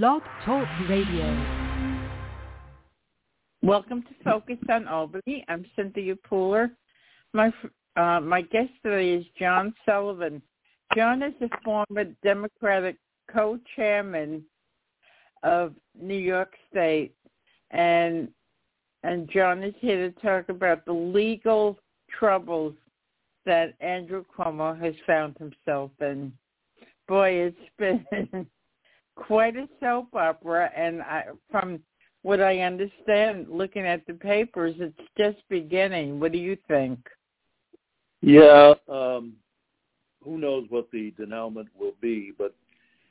Blog Talk Radio. Welcome to Focus on Albany. I'm Cynthia Pooler. My uh, my guest today is John Sullivan. John is a former Democratic co-chairman of New York State, and and John is here to talk about the legal troubles that Andrew Cuomo has found himself in. Boy, it's been quite a soap opera, and I, from what I understand, looking at the papers, it's just beginning. What do you think? Yeah, um, who knows what the denouement will be, but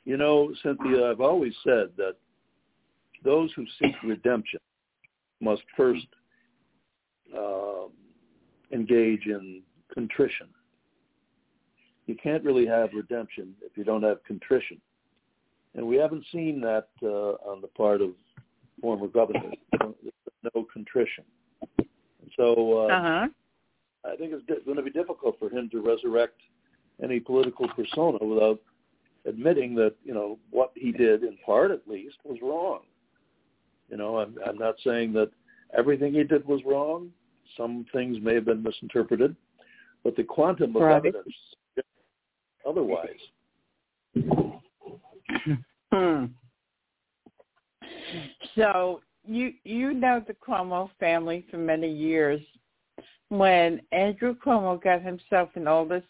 you know, Cynthia, I've always said that those who seek redemption must first uh, engage in contrition. You can't really have redemption if you don't have contrition. And we haven't seen that uh, on the part of former governors. no contrition. So uh, uh-huh. I think it's going to be difficult for him to resurrect any political persona without admitting that you know what he did, in part at least, was wrong. You know, I'm, I'm not saying that everything he did was wrong. Some things may have been misinterpreted, but the quantum of right. evidence otherwise. Hmm. So you you know the Cuomo family for many years. When Andrew Cuomo got himself in all this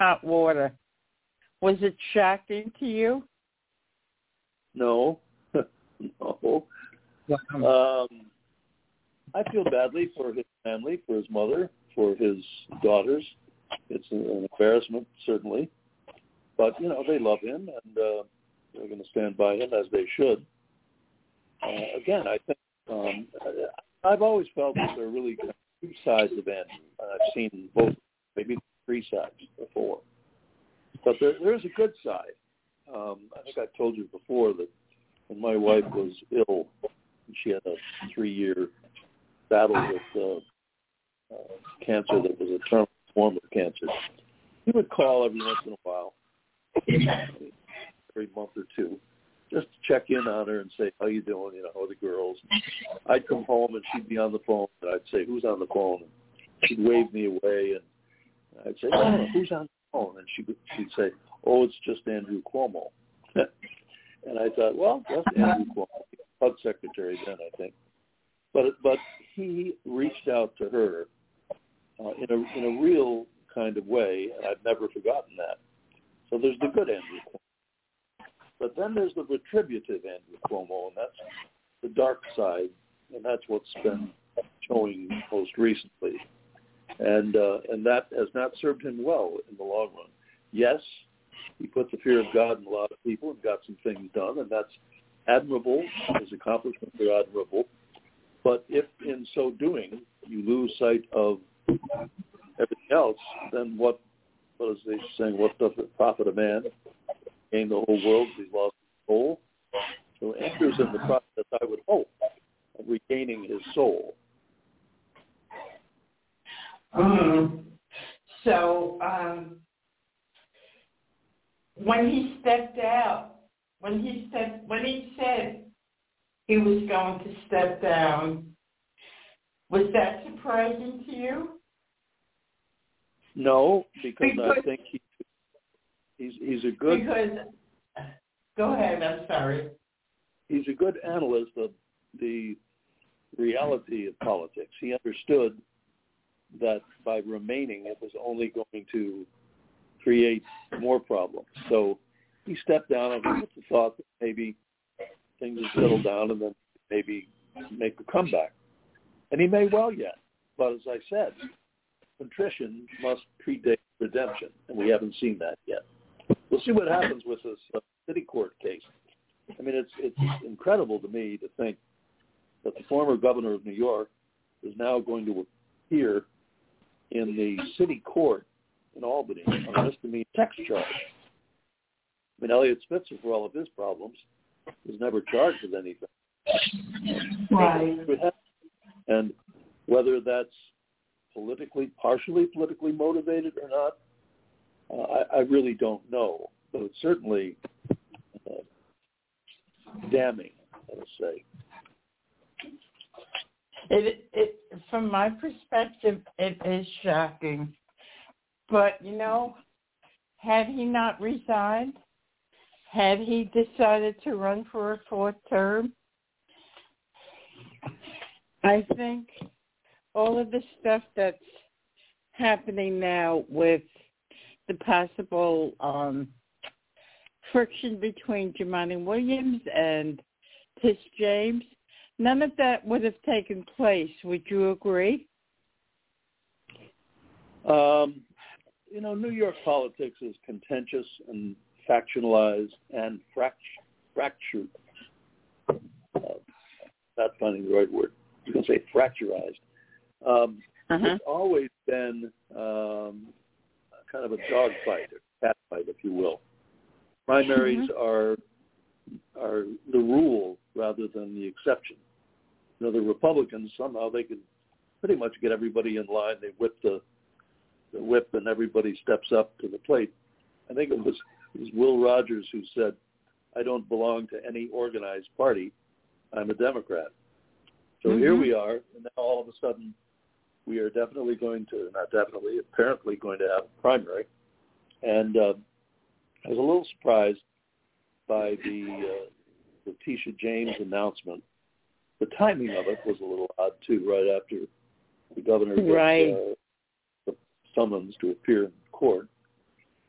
hot water, was it shocking to you? No, no. Um, I feel badly for his family, for his mother, for his daughters. It's an embarrassment, certainly, but you know they love him and uh, they're going to stand by him as they should uh, again, I think um, I've always felt that there are really two sides of Andrew. I've seen both, maybe three sides before, but there, there is a good side. Um, I think I told you before that when my wife was ill, she had a three-year battle with uh, uh, cancer that was a terminal form of cancer. He would call every once in a while, every month or two, just to check in on her and say, how you doing? You know, how are the girls? I'd come home and she'd be on the phone and I'd say, who's on the phone? And she'd wave me away and I'd say, oh, who's on the phone? And she would, she'd say, oh, it's just Andrew Cuomo. and I thought, well, that's Andrew Cuomo, HUD secretary then, I think. But but he reached out to her uh, in a in a real kind of way, and I've never forgotten that. So there's the good Andrew Cuomo. But then there's the retributive Andrew Cuomo, and that's the dark side, and that's what's been showing most recently. And uh, and that has not served him well in the long run. Yes, he put the fear of God in a lot of people and got some things done, and that's admirable. His accomplishments are admirable. But if in so doing you lose sight of everything else, then what what is they saying? What does it profit a man gain the whole world, he's lost his soul. So Andrew's in the process, I would hope, of regaining his soul. Um, so um, when he stepped out, when he stepped, when he said he was going to step down, was that surprising to you? No, because, because I think he He's he's a good because go ahead. I'm sorry. He's a good analyst of the reality of politics. He understood that by remaining, it was only going to create more problems. So he stepped down and with the thought that maybe things would settle down and then maybe make a comeback. And he may well yet. But as I said, contrition must predate redemption, and we haven't seen that yet we'll see what happens with this uh, city court case. I mean, it's it's incredible to me to think that the former governor of New York is now going to appear in the city court in Albany on a misdemeanor sex charge. I mean, Eliot Spitzer, for all of his problems, was never charged with anything. Right. And whether that's politically, partially politically motivated or not, uh, I, I really don't know, but it's certainly uh, damning, let's say. It, it, from my perspective, it is shocking. But you know, had he not resigned, had he decided to run for a fourth term, I think all of the stuff that's happening now with the possible um, friction between Jumaane Williams and Tish James, none of that would have taken place. Would you agree? Um, you know, New York politics is contentious and factionalized and fractured. Uh, not finding the right word. You can say fracturized. Um, uh-huh. It's always been um, kind of a dogfight, a cat fight, if you will. Primaries mm-hmm. are are the rule rather than the exception. You know, the Republicans somehow they can pretty much get everybody in line. They whip the the whip, and everybody steps up to the plate. I think it was it was Will Rogers who said, "I don't belong to any organized party. I'm a Democrat." So mm-hmm. here we are, and now all of a sudden, we are definitely going to not definitely, apparently going to have a primary, and uh, I was a little surprised by the uh, the Tisha James announcement. The timing of it was a little odd too, right after the governor right. uh, the summons to appear in court.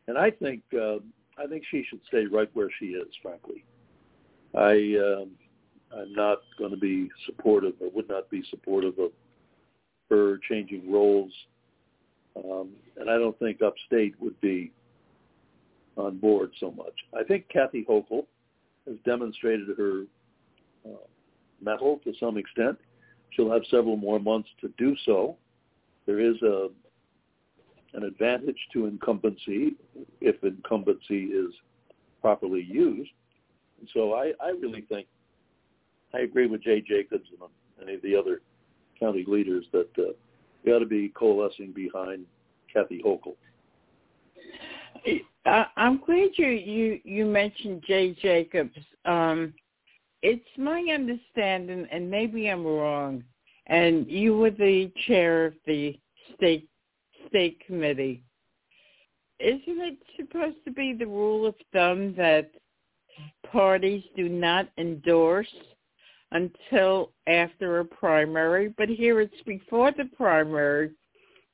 And I think uh, I think she should stay right where she is. Frankly, I um, I'm not going to be supportive, or would not be supportive of her changing roles. Um, and I don't think upstate would be on board so much. I think Kathy Hochul has demonstrated her uh, mettle to some extent. She'll have several more months to do so. There is a an advantage to incumbency if incumbency is properly used. And so I, I really think I agree with Jay Jacobs and any of the other county leaders that uh, ought to be coalescing behind Kathy Hochul. I'm glad you you you mentioned Jay Jacobs. Um, it's my understanding, and maybe I'm wrong. And you were the chair of the state state committee. Isn't it supposed to be the rule of thumb that parties do not endorse until after a primary? But here it's before the primary,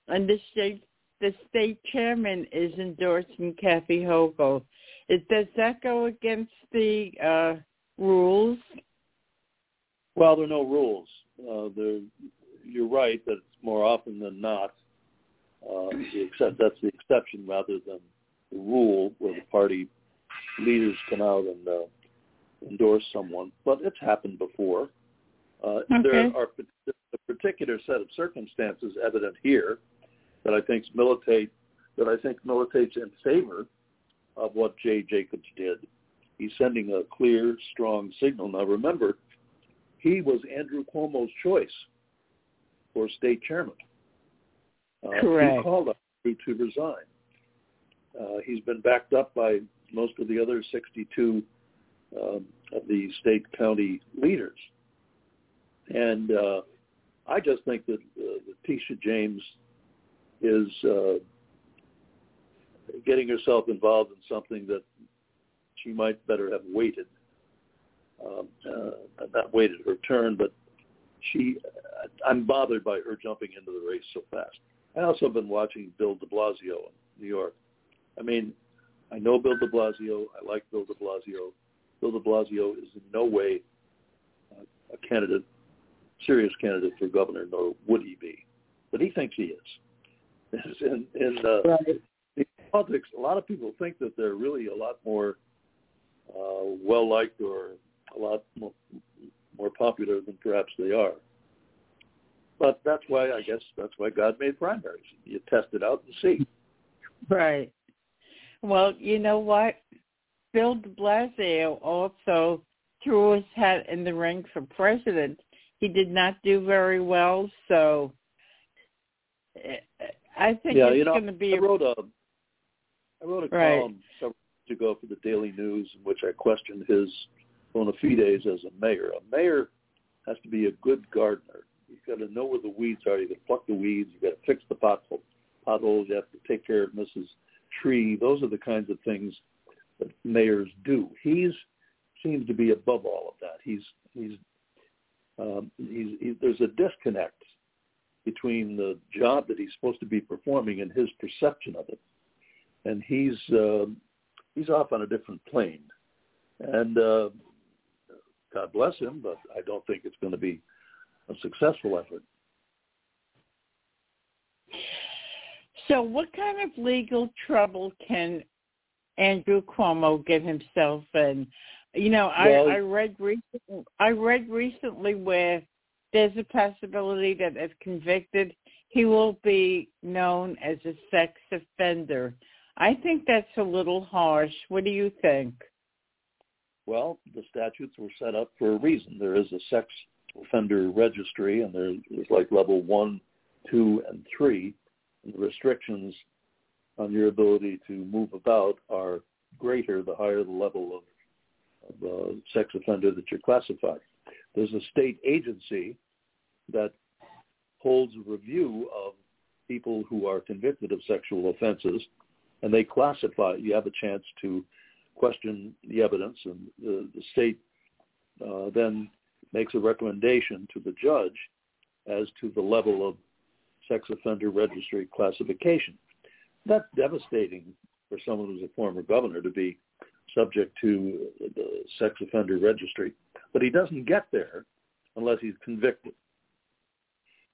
and the state the state chairman is endorsing Kathy Hochul. Is, does that go against the uh, rules? Well, there are no rules. Uh, you're right that it's more often than not. Uh, except that's the exception rather than the rule, where the party leaders come out and uh, endorse someone. But it's happened before. Uh, okay. There are a particular set of circumstances evident here that I think militate that I think militates in favor of what Jay Jacobs did. He's sending a clear, strong signal. Now remember, he was Andrew Cuomo's choice for state chairman. Uh, Correct. He called up to resign. Uh, he's been backed up by most of the other 62 um, of the state county leaders. And uh, I just think that, uh, that Tisha James is uh, getting herself involved in something that she might better have waited, um, uh, not waited her turn, but she. I'm bothered by her jumping into the race so fast. I also have been watching Bill De Blasio in New York. I mean, I know Bill De Blasio. I like Bill De Blasio. Bill De Blasio is in no way uh, a candidate, serious candidate for governor, nor would he be. But he thinks he is in in uh, right. in politics, a lot of people think that they're really a lot more uh, well liked or a lot more, more popular than perhaps they are. But that's why I guess that's why God made primaries. You test it out and see. Right. Well, you know what? Bill de Blasio also threw his hat in the ring for president. He did not do very well, so eh, I think yeah, it's going to be. I wrote a I wrote a right. column several weeks ago for the Daily News in which I questioned his bona fides as a mayor. A mayor has to be a good gardener. You've got to know where the weeds are. You've got to pluck the weeds. You've got to fix the pothole, potholes. You have to take care of Mrs. Tree. Those are the kinds of things that mayors do. He's seems to be above all of that. He's he's um, he's he, there's a disconnect between the job that he's supposed to be performing and his perception of it, and he's uh, he's off on a different plane. And uh, God bless him, but I don't think it's going to be a successful effort. So, what kind of legal trouble can Andrew Cuomo get himself in? You know, Well- I, I read recently, I read recently where there's a possibility that if convicted, he will be known as a sex offender. I think that's a little harsh. What do you think? Well, the statutes were set up for a reason. There is a sex offender registry, and there's, there's like level one, two, and three. And the restrictions on your ability to move about are greater the higher the level of, of uh, sex offender that you're classified. There's a state agency that holds a review of people who are convicted of sexual offenses, and they classify. You have a chance to question the evidence, and the, the state uh, then makes a recommendation to the judge as to the level of sex offender registry classification. That's devastating for someone who's a former governor to be subject to the sex offender registry, but he doesn't get there unless he's convicted.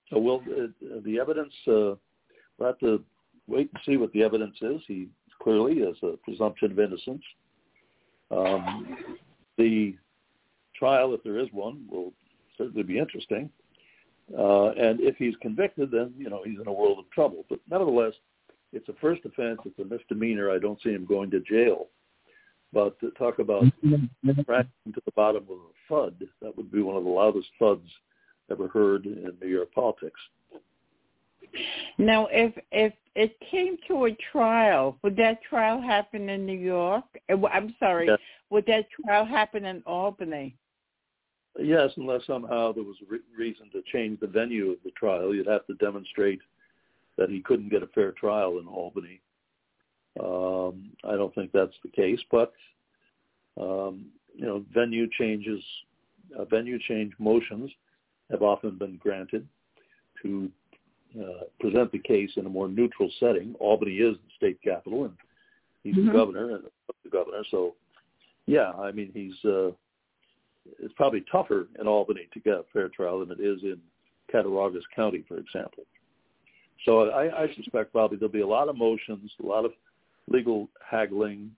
So we'll, uh, the evidence, uh, we'll have to wait and see what the evidence is. He clearly has a presumption of innocence. Um, the trial, if there is one, will certainly be interesting. Uh, and if he's convicted, then you know he's in a world of trouble. But nevertheless, it's a first offense. It's a misdemeanor. I don't see him going to jail. But to talk about crashing to the bottom of a FUD, that would be one of the loudest thuds ever heard in New York politics. Now, if if it came to a trial, would that trial happen in New York? Uh, I'm sorry, Yes. would that trial happen in Albany? Yes, unless somehow there was a re- reason to change the venue of the trial, you'd have to demonstrate that he couldn't get a fair trial in Albany. Um, I don't think that's the case, but um, you know, venue changes, uh, venue change motions have often been granted to uh, present the case in a more neutral setting. Albany is the state capital, and he's Mhm. the governor and the governor. So, yeah, I mean, he's uh, it's probably tougher in Albany to get a fair trial than it is in Cattaraugus County, for example. So I, I suspect probably there'll be a lot of motions, a lot of legal haggling.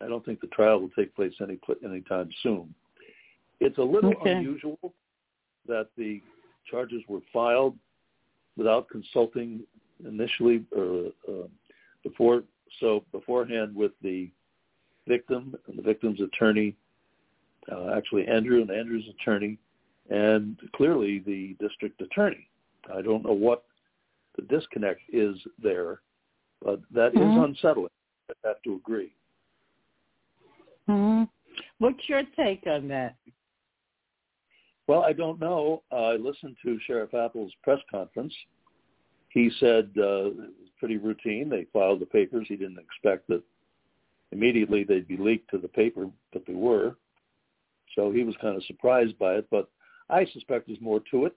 I don't think the trial will take place any anytime soon. It's a little Okay. unusual that the charges were filed without consulting initially or uh, before so beforehand with the victim and the victim's attorney, uh, actually Andrew and Andrew's attorney, and clearly the district attorney. I don't know what the disconnect is there, but that is Mhm. unsettling. I have to agree. hmm What's your take on that? Well, I don't know. Uh, I listened to Sheriff Apple's press conference. He said uh, it was pretty routine. They filed the papers. He didn't expect that immediately they'd be leaked to the paper, but they were. So he was kind of surprised by it. But I suspect there's more to it.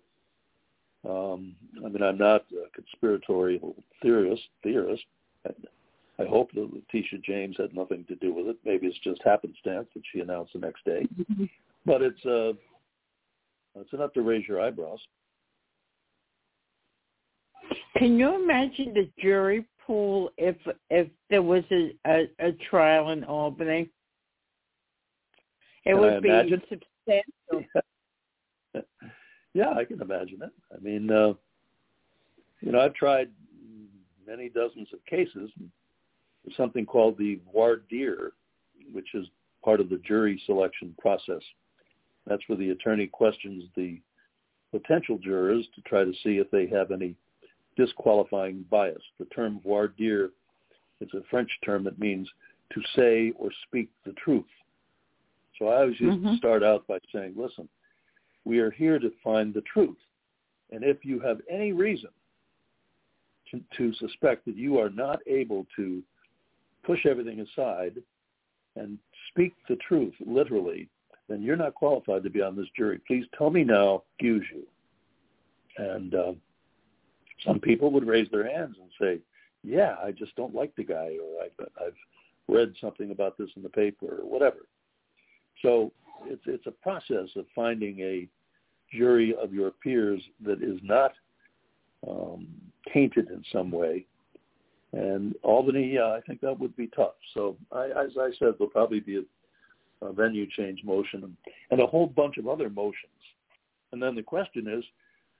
Um, I mean, I'm not a conspiratorial theorist. Theorist. I hope that Letitia James had nothing to do with it. Maybe it's just happenstance that she announced the next day. But it's uh, it's enough to raise your eyebrows. Can you imagine the jury pool if if there was a a, a trial in Albany? It Can would be substantial. yeah, I can imagine it. I mean, uh, you know, I've tried many dozens of cases. There's something called the voir dire, which is part of the jury selection process. That's where the attorney questions the potential jurors to try to see if they have any disqualifying bias. The term voir dire is a French term that means to say or speak the truth. So I always used Mhm. to start out by saying, listen, we are here to find the truth. And if you have any reason to, to suspect that you are not able to push everything aside and speak the truth literally, then you're not qualified to be on this jury. Please tell me now, excuse you. And uh, some people would raise their hands and say, yeah, I just don't like the guy, or I've, I've read something about this in the paper, or whatever. So it's it's a process of finding a jury of your peers that is not um, tainted in some way. And Albany, uh, I think that would be tough. So I, as I said, there'll probably be a, a venue change motion and, and a whole bunch of other motions. And then the question is,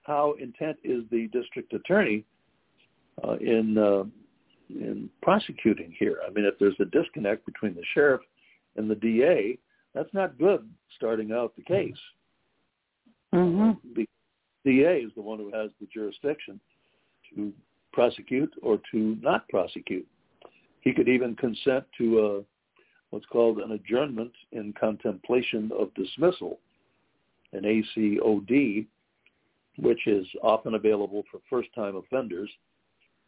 how intent is the district attorney uh, in uh, in prosecuting here? I mean, if there's a disconnect between the sheriff and the DA, that's not good starting out the case. Hmm The DA is the one who has the jurisdiction to prosecute or to not prosecute. He could even consent to a, what's called an adjournment in contemplation of dismissal, an ACOD, which is often available for first-time offenders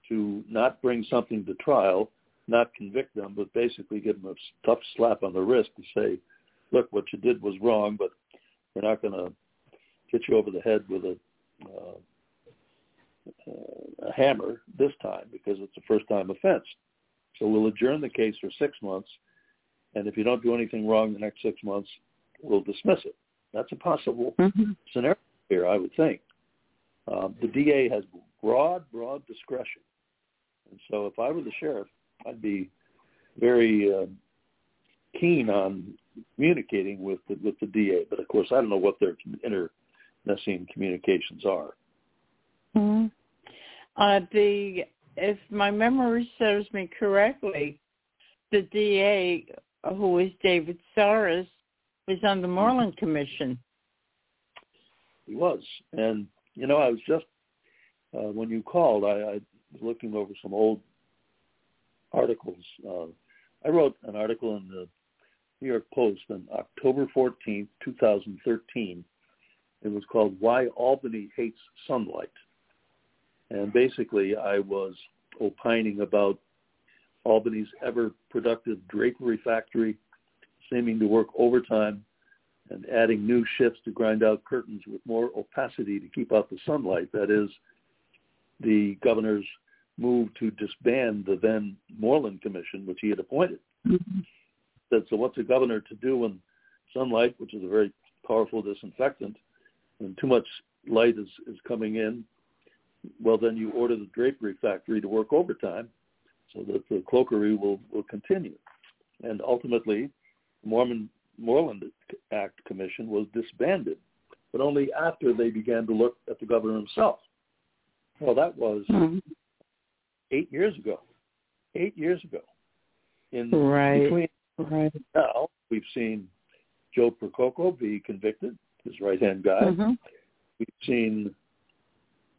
to not bring something to trial, not convict them, but basically give them a tough slap on the wrist to say, look, what you did was wrong, but we're not going to hit you over the head with a, uh, a hammer this time because it's a first-time offense. So we'll adjourn the case for six months, and if you don't do anything wrong the next six months, we'll dismiss it. That's a possible hmm scenario here, I would think. Um, the DA has broad, broad discretion. And so if I were the sheriff, I'd be very uh, keen on communicating with the, with the DA. But of course, I don't know what their internecine communications are. hmm Uh, the if my memory serves me correctly, the DA, who is David Soares, was on the Moreland Commission. He was. And, you know, I was just, uh, when you called, I, I was looking over some old articles. Uh, I wrote an article in the New York Post on October 14th, 2013. It was called Why Albany Hates Sunlight. And basically, I was opining about Albany's ever-productive drapery factory seeming to work overtime and adding new shifts to grind out curtains with more opacity to keep out the sunlight. That is the governor's move to disband the then Moreland Commission, which he had appointed. Mm-hmm. Said, so what's a governor to do when sunlight, which is a very powerful disinfectant, when too much light is, is coming in, well, then you order the drapery factory to work overtime so that the cloakery will, will continue. And ultimately, the Mormon Moreland Act Commission was disbanded, but only after they began to look at the governor himself. Well, that was Mhm. eight years ago. Eight years ago. In Right. between Right. now, we've seen Joe Percoco be convicted, his right-hand guy. hmm We've seen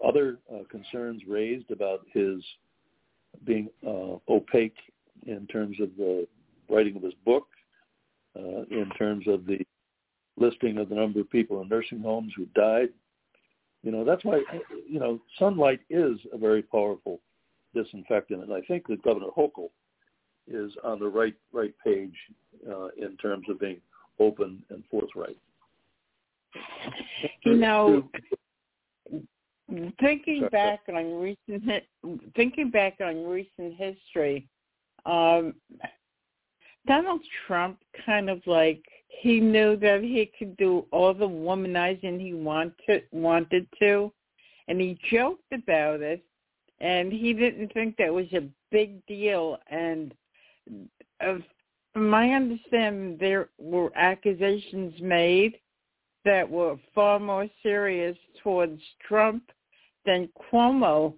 other uh, concerns raised about his being uh, opaque in terms of the writing of his book, uh, in terms of the listing of the number of people in nursing homes who died. You know, that's why, you know, sunlight is a very powerful disinfectant, and I think that Governor Hochul is on the right right page uh, in terms of being open and forthright. You know, thinking back on recent thinking back on recent history, um, Donald Trump kind of like he knew that he could do all the womanizing he wanted wanted to, and he joked about it, and he didn't think that was a big deal. And of from my understanding, there were accusations made that were far more serious towards Trump than Cuomo.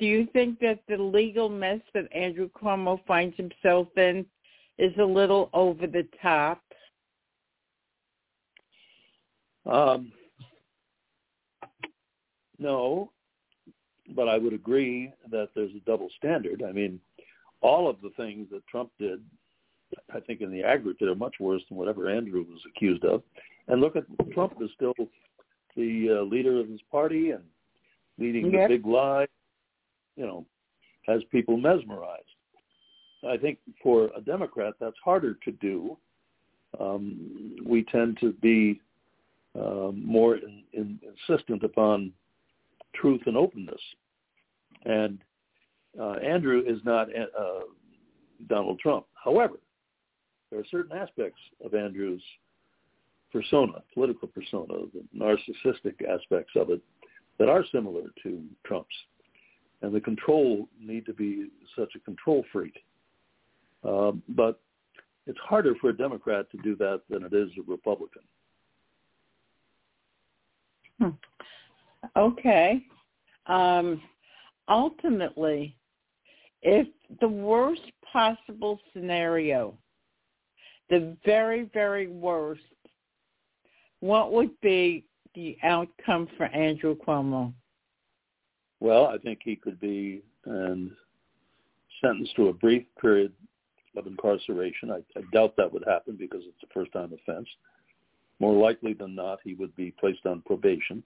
Do you think that the legal mess that Andrew Cuomo finds himself in is a little over the top? Um, no, but I would agree that there's a double standard. I mean, all of the things that Trump did I think in the aggregate are much worse than whatever Andrew was accused of. And look at Trump is still the uh, leader of his party and leading Yep. the big lie. You know, has people mesmerized. I think for a Democrat that's harder to do. Um, we tend to be um, more in, in, insistent upon truth and openness, and uh, Andrew is not uh, Donald Trump. However, there are certain aspects of Andrew's persona, political persona, the narcissistic aspects of it, that are similar to Trump's. And the control need to be such a control freak. Um, but it's harder for a Democrat to do that than it is a Republican. Okay. Um, ultimately, if the worst possible scenario, the very, very worst, what would be the outcome for Andrew Cuomo? Well, I think he could be and sentenced to a brief period of incarceration. I, I doubt that would happen because it's a first-time offense. More likely than not, he would be placed on probation.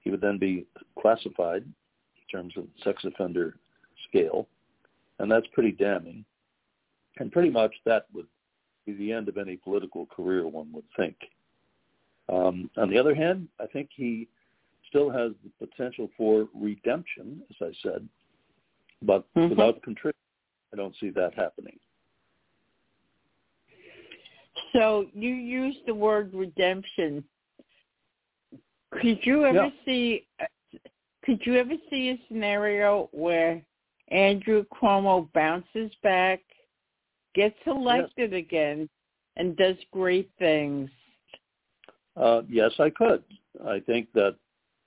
He would then be classified in terms of sex offender scale, and that's pretty damning. And pretty much that would be the end of any political career, one would think. Um, on the other hand, I think he still has the potential for redemption, as I said, but Mhm. without contrition, I don't see that happening. So you used the word redemption. Could you ever Yeah. see? Could you ever see a scenario where Andrew Cuomo bounces back, gets elected again, and does great things? Uh, yes, I could. I think that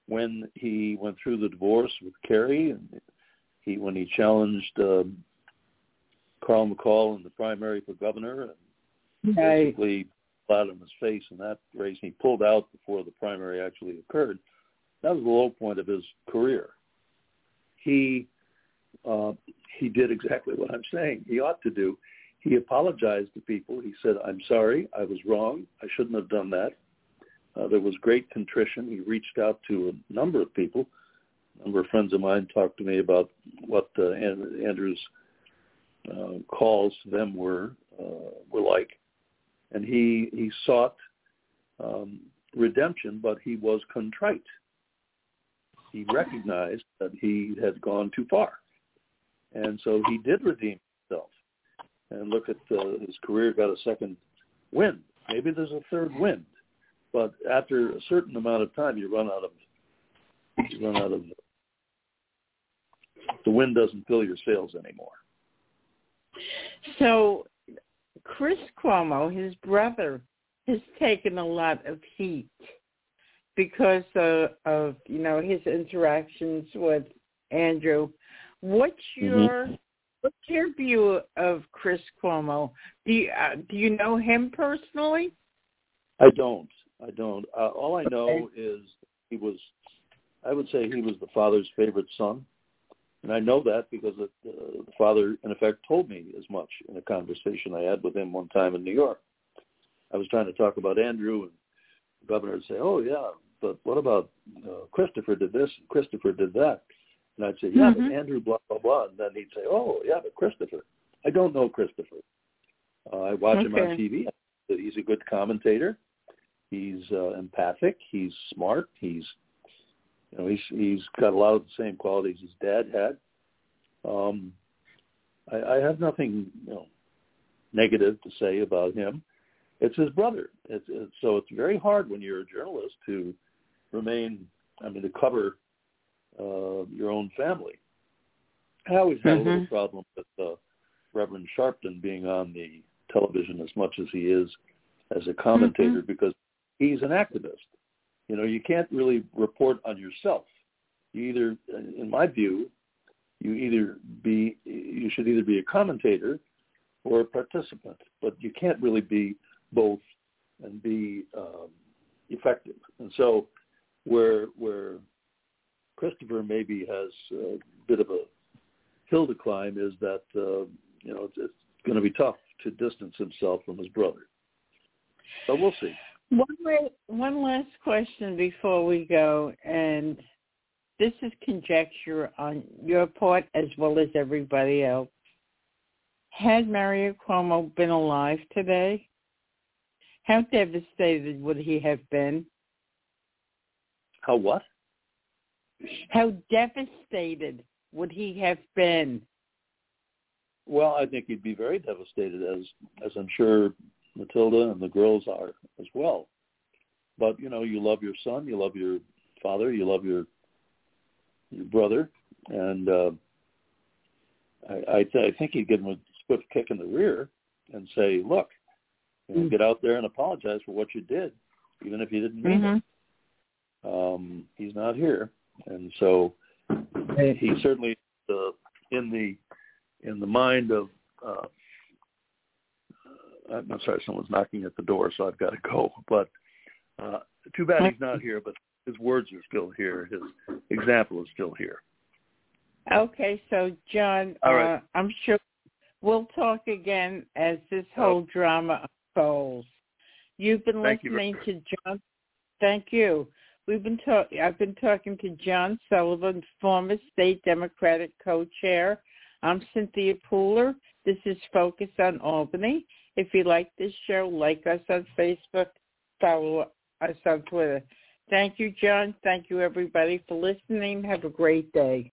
when he went through the divorce with Kerry, and he when he challenged um, Carl McCall in the primary for governor, and basically flat on his face in that race, he pulled out before the primary actually occurred. That was the low point of his career. He uh, he did exactly what I'm saying he ought to do. He apologized to people. He said, "I'm sorry, I was wrong. I shouldn't have done that." Uh, there was great contrition. He reached out to a number of people. A number of friends of mine talked to me about what uh, Andrew's uh, calls to them were uh, were like, and he he sought um, redemption, but he was contrite. He recognized that he had gone too far, and so he did redeem himself. And look at uh, his career got a second wind. Maybe there's a third wind but after a certain amount of time, you run out of you run out of the wind doesn't fill your sails anymore. So Chris Cuomo, his brother, has taken a lot of heat because of, of you know his interactions with Andrew. What's your what's your view of Chris Cuomo? Do you uh, do you know him personally? I don't. I don't. Uh, all I know is he was. I would say he was the father's favorite son, and I know that because the, uh, the father, in effect, told me as much in a conversation I had with him one time in New York. I was trying to talk about Andrew, and the governor would say, "Oh yeah, but what about uh, Christopher did this, and Christopher did that," and I'd say, "Yeah, Mhm. but Andrew blah blah blah," and then he'd say, "Oh yeah, but Christopher." I don't know Christopher. Uh, I watch him on TV. He's a good commentator. He's uh, empathic. He's smart. He's you know he's he's got a lot of the same qualities his dad had. Um, I, I have nothing you know negative to say about him. It's his brother. It's, it's, so it's very hard when you're a journalist to remain. I mean, to cover uh, your own family. I always had a little Mhm. problem with uh, Reverend Sharpton being on the television as much as he is as a commentator because he's an activist. You know, you can't really report on yourself. You either, in my view, you either be, you should either be a commentator or a participant, but you can't really be both and be um, effective. And so, where where Christopher maybe has a bit of a hill to climb is that uh, you know it's, it's going to be tough to distance himself from his brother. But we'll see. One, one last question before we go, and this is conjecture on your part as well as everybody else. Had Mario Cuomo been alive today, how devastated would he have been? How what? How devastated would he have been? Well, I think he'd be very devastated, as as I'm sure Matilda and the girls are as well. But you know, you love your son, you love your father, you love your your brother, and uh, I I, th- I think he'd give him a swift kick in the rear and say, "Look, you know, mm-hmm. get out there and apologize for what you did, even if you didn't mean mm-hmm. it." Um, he's not here, and so he certainly uh, in the in the mind of uh, I'm sorry, someone's knocking at the door, so I've got to go. But uh, too bad he's not here, but his words are still here. His example is still here. Okay, so John, All right. uh, I'm sure we'll talk again as this whole drama unfolds. You've been Thank listening to John. Thank you. We've been talking. I've been talking to John Sullivan, former state Democratic co-chair. I'm Cynthia Pooler. This is Focus on Albany. If you like this show, like us on Facebook, follow us on Twitter. Thank you, John. Thank you, everybody, for listening. Have a great day.